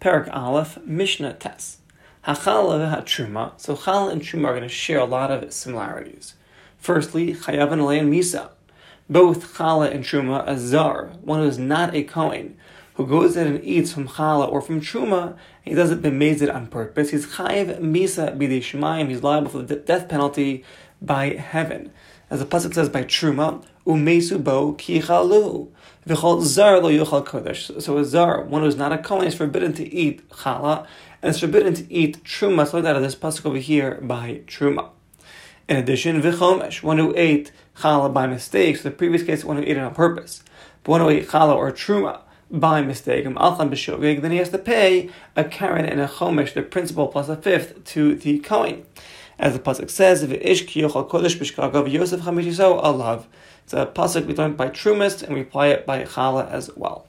Perak Aleph, Mishnah Tes. Hachala v'hatruma. So challah and truma are going to share a lot of similarities. Firstly, chayav and misa. Both challah and truma, a zar, one who is not a kohen, who goes in and eats from challah or from truma, he doesn't bemazed it on purpose. He's chayav misa b'dei shemayim. He's liable for the death penalty by heaven. As the pasuk says by truma, umesu bo ki chalu. zar lo yuchal kodesh. So a zar, one who is not a kohen, is forbidden to eat challah, and it's forbidden to eat truma. So like that, this pasuk over here by truma. In addition, v'chomesh, one who ate challah by mistake. So the previous case, one who ate it on purpose. But one who ate challah or truma by mistake, um, then he has to pay a karen and a chomesh, the principal plus a fifth, to the kohen. As the pasuk says, "V'ish kiyochal kodesh b'shkagav Yosef chamishiso alav." It's a pasuk we learned by Trumas, and we apply it by Chala as well.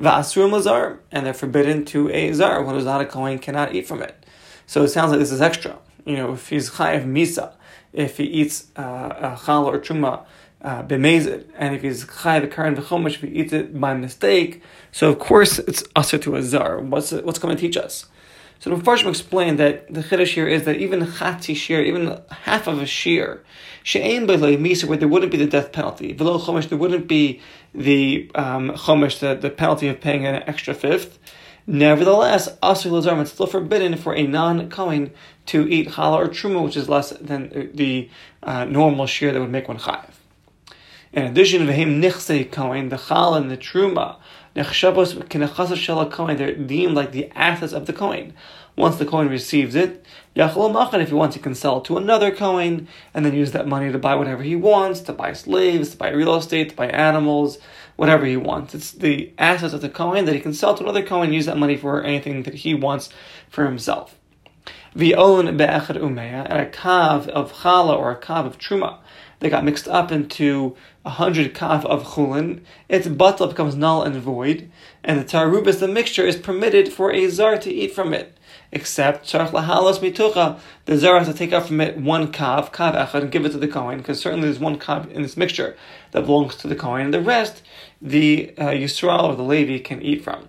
Va'asurim lazar, and they're forbidden to a zar. One who's not a kohen cannot eat from it. So it sounds like this is extra. You know, if he's chayav misa, if he eats uh, chala or truma uh, and if he's chayav karan v'chomish, if he eats it by mistake, so of course it's usher to a zar. What's what's going to teach us? So the Mepharshim explained that the chiddush here is that even chatzi shear, even half of a shear, she'ain misa, where there wouldn't be the death penalty, below chomesh, there wouldn't be the um, chomesh, the, the penalty of paying an extra fifth. Nevertheless, asur lazarm, it's still forbidden for a non-kohen to eat challah or truma, which is less than the uh, normal shear that would make one chayiv. In addition, v'hem nichse kohen, the challah and the truma, they're deemed like the assets of the kohen. Once the kohen receives it, if he wants, he can sell it to another kohen and then use that money to buy whatever he wants, to buy slaves, to buy real estate, to buy animals, whatever he wants. It's the assets of the kohen that he can sell to another kohen, use that money for anything that he wants for himself. Own be'echad umeya, and a kav of chala or a kav of truma they got mixed up into a hundred kaf of chulin, its batal becomes null and void, and the tarubis, the mixture, is permitted for a zar to eat from it. Except tzarch lahalos mitucha, the zar has to take out from it one kav, kav echad, and give it to the kohen, because certainly there's one kav in this mixture that belongs to the kohen, and the rest the uh, Yisrael or the Levi can eat from.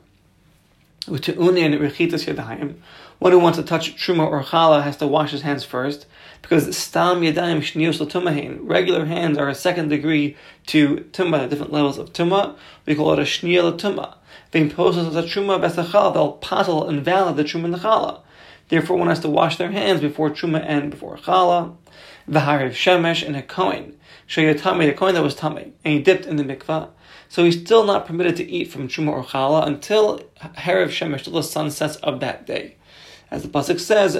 One who wants to touch truma or challah has to wash his hands first, because stam yadayim tumahin. Regular hands are a second degree to tumah, different levels of tumah. We call it a shniyah tumah. Posted as a truma besachal, they'll patel and valid the truma and the challah. Therefore, one has to wash their hands before truma and before challah. V'hariv shemesh and a kohen. Shayatami, the kohen that was tamei, and he dipped in the mikvah. So he's still not permitted to eat from truma or challah until hariv shemesh, till the sun sets of that day. As the pasuk says,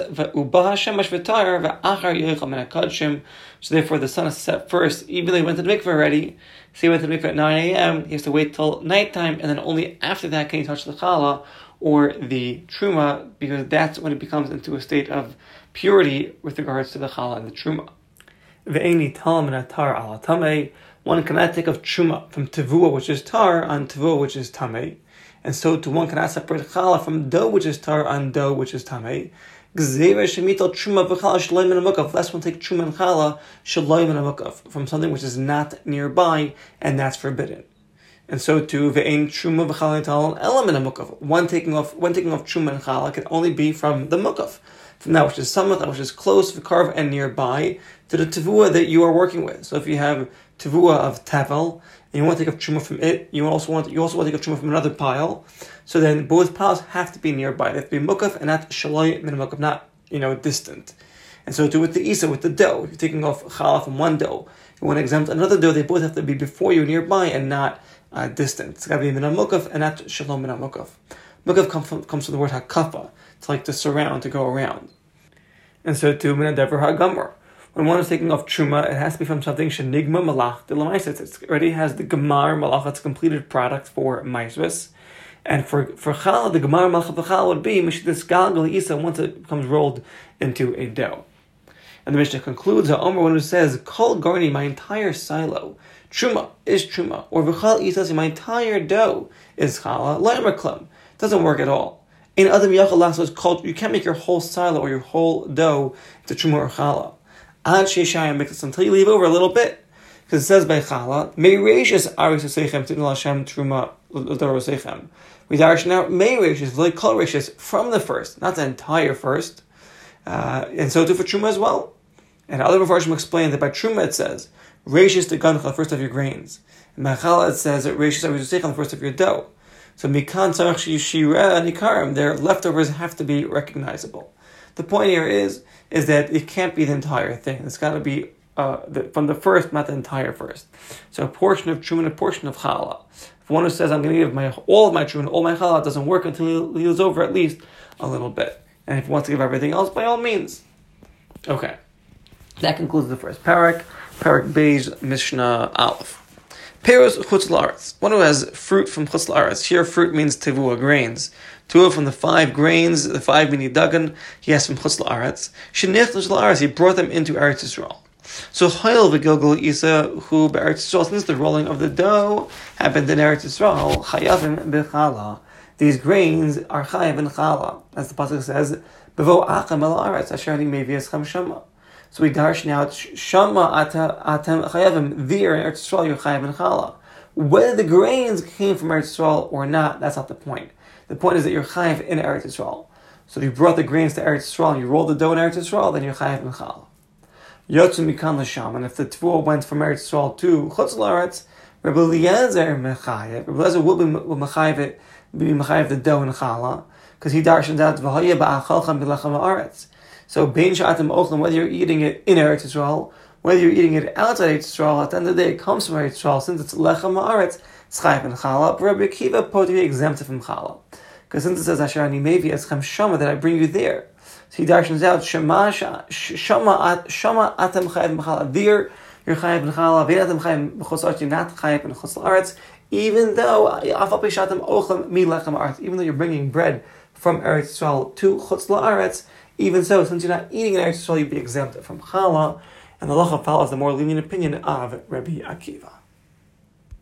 So therefore, the sun is set first. Even though he went to the mikveh already, so he went to the mikveh at 9 a.m., he has to wait till nighttime, and then only after that can he touch the challah or the truma, because that's when it becomes into a state of purity with regards to the challah and the truma. One cannot take of truma from tevua, which is tar, on tevua, which is tamei and so to one cannot separate challah from dough which is tar on dough which is tamei. Amukaf. Less one take truma and challah from something which is not nearby, and that's forbidden. And so too, ve'ein truma v'challah element amukaf. One taking off, one taking off truma and challah can only be from the mukaf, from that which is somewhat, that which is close, v'karv and nearby to the tavua that you are working with. So if you have tavua of tavel and you want to take a truma from it, you also want you also want to take a truma from another pile. So then both piles have to be nearby. They have to be mukaf and not shaloi min mukaf, not you know distant. And so do with the isa with the dough. If you're taking off challah from one dough, you want to exempt another dough. They both have to be before you, nearby, and not uh, distant. It's got to be min mukaf and not shalom min mukaf. Mukaf comes from, comes from the word hakafa. It's like to surround, to go around. And so too min dever hagamor when one is taking off truma, it has to be from something shenigma malach de la misus. It already has the gemar malach, it's a completed product for maisvis. And for for challah, the gemar malach of challah would be mishidis galgal isa once it becomes rolled into a dough. And the Mishnah concludes, a Omer one who says, Kol garni, my entire silo, truma is truma, or v'chal isasi, my entire dough is challah, la'emer Doesn't work at all. In other miyachal is called, you can't make your whole silo or your whole dough into truma or challah. Ad Sheshayim Miklas until you leave over a little bit. Because it says by Chala, Meireshis Aris Seichem Tidul Hashem Truma L'Dorosechem. We darshan out may rishis, like kol rishis, from the first, not the entire first. Uh, and so too for truma as well. And other Mepharshim explain that by truma it says, rishis the first of your grains. And Machala it says that rishis on the first of your dough. So mikan tzarech shira nikarim, their leftovers have to be recognizable. The point here is is that it can't be the entire thing. It's got to be uh, the, from the first, not the entire first. So a portion of truma a portion of challah. If one who says I'm going to give my all of my truma all my challah, doesn't work until he, he over at least a little bit. And if he wants to give everything else, by all means. Okay. That concludes the first parak. Parak Beis Mishnah Aleph. Peros chutz la'aretz. One who has fruit from chutz la'aretz. Here, fruit means tevua, grains. Two from the five grains, the five mini dagan, he has from chutz la'aretz. Shenichnas la'aretz, he brought them into Eretz Yisrael. So chayil v'gilgal isa who be'eretz Yisrael, since the rolling of the dough happened in Eretz Yisrael, chayavim b'chala. These grains are chayav in chala. As the pasuk says, bevo acham el aretz asher ani mevi shama. So we darsh now shama atem chayavim there in Eretz Yisrael you're chayav chala. Whether the grains came from Eretz Yisrael or not, that's not the point. The point is that you're chayav in Eretz Yisrael. So if you brought the grains to Eretz Yisrael and you rolled the dough in Eretz Yisrael, then you're chayav in chala. Yotzu mikan and if the tvua went from Eretz Yisrael to Chutz La'aretz, Rabbi Eliezer mechayev. Rabbi Eliezer will be mechayev it, be mechayev the dough in chala, because he darshans out v'haya ba'achalcham b'lechem haaretz. So bein sha'atim ochlim, whether you're eating it in Eretz Yisrael, whether you're eating it outside Eretz Yisrael, at the end of the day, it comes from Eretz Yisrael, since it's lechem haaretz, it's chayev in chala. But Rabbi Akiva be exempted from chala, because since it says asher ani mevi eschem shama that I bring you there. So he darshans out shama shama shama atem chayev mechala. There you're chayev mechala. Ve'atem chayev mechosot. You're not chayev mechos la'aretz. Even though afal peshatem ochem mi lechem aretz. Even though you're bringing bread from Eretz Yisrael to chutz la'aretz. Even so, since you're not eating in Eretz Yisrael, you'd be exempt from challah, and the lacha follows the more lenient opinion of Rabbi Akiva.